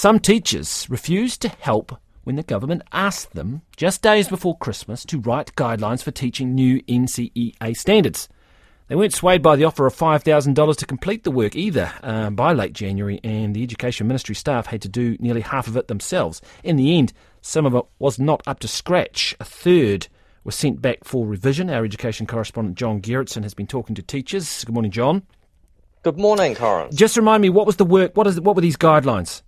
Some teachers refused to help when the government asked them, just days before Christmas, to write guidelines for teaching new NCEA standards. They weren't swayed by the offer of $5,000 to complete the work either uh, by late January, and the Education Ministry staff had to do nearly half of it themselves. In the end, some of it was not up to scratch. A third was sent back for revision. Our education correspondent John Gerritsen has been talking to teachers. Good morning, John. Good morning, Corin. Just remind me, what was the work? What is? What were these guidelines?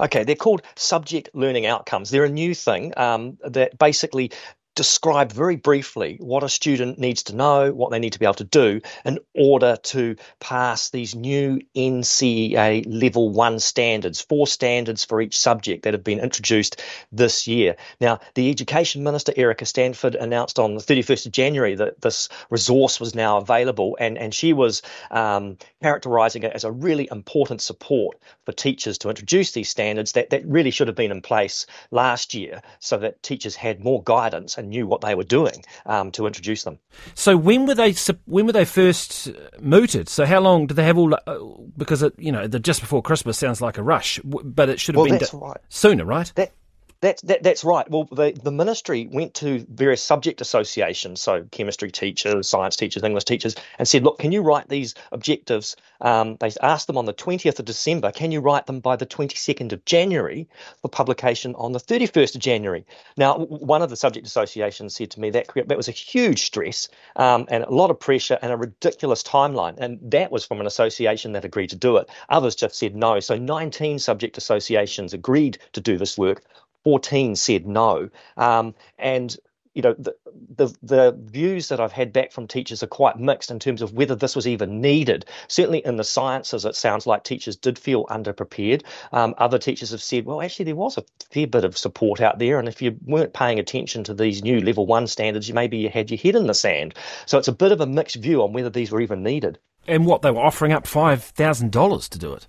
Okay, they're called subject learning outcomes. They're a new thing um, that basically describe very briefly what a student needs to know, what they need to be able to do in order to pass these new NCEA level one standards, four standards for each subject that have been introduced this year. Now, the Education Minister, Erica Stanford, announced on the 31st of January that this resource was now available, and, and she was um, characterising it as a really important support for teachers to introduce these standards that, that really should have been in place last year so that teachers had more guidance and knew what they were doing um, to introduce them. So when were they when were they first mooted? So how long did they have all? Uh, because it, you know, the just before Christmas sounds like a rush, but it should have well, been d- right. sooner, right? That that, that, that's right. Well, the, the ministry went to various subject associations, so chemistry teachers, science teachers, English teachers, and said, look, can you write these objectives? Um, they asked them on the 20th of December, can you write them by the 22nd of January for publication on the 31st of January? Now, one of the subject associations said to me that that was a huge stress um, and a lot of pressure and a ridiculous timeline. And that was from an association that agreed to do it. Others just said no. So 19 subject associations agreed to do this work 14 said no. Um, and you know the, the, the views that I've had back from teachers are quite mixed in terms of whether this was even needed. Certainly in the sciences, it sounds like teachers did feel underprepared. Um, other teachers have said, well, actually there was a fair bit of support out there, and if you weren't paying attention to these new level one standards, you maybe you had your head in the sand. So it's a bit of a mixed view on whether these were even needed. And what they were offering up five thousand dollars to do it.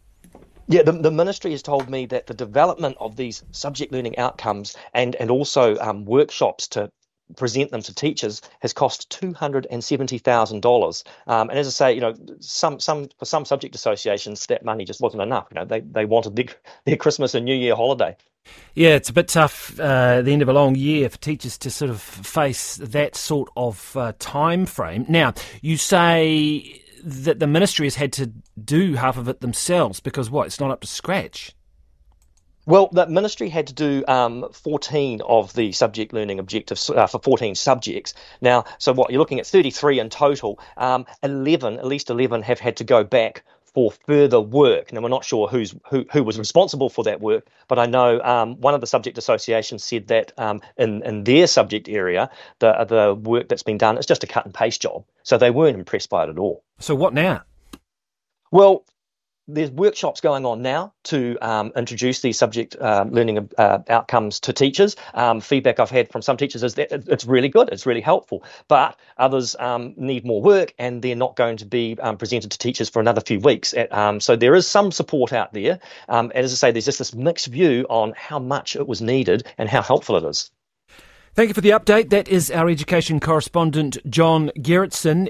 Yeah, the, the ministry has told me that the development of these subject learning outcomes and, and also um, workshops to present them to teachers has cost two hundred and seventy thousand um, dollars. And as I say, you know, some some for some subject associations that money just wasn't enough. You know, they they wanted their, their Christmas and New Year holiday. Yeah, it's a bit tough uh, at the end of a long year for teachers to sort of face that sort of uh, time frame. Now, you say that the ministry has had to do half of it themselves because what? It's not up to scratch. Well, the ministry had to do um, 14 of the subject learning objectives uh, for 14 subjects. Now, so what you're looking at 33 in total. Um, 11, at least 11, have had to go back for further work. Now, we're not sure who's who, who was responsible for that work, but I know um, one of the subject associations said that um, in in their subject area, the the work that's been done is just a cut and paste job. So they weren't impressed by it at all. So what now? Well, there's workshops going on now to um, introduce these subject uh, learning uh, outcomes to teachers. Um, feedback I've had from some teachers is that it's really good, it's really helpful, but others um, need more work and they're not going to be um, presented to teachers for another few weeks. Um, so there is some support out there. Um, and as I say, there's just this mixed view on how much it was needed and how helpful it is. Thank you for the update. That is our education correspondent, John Gerritsen.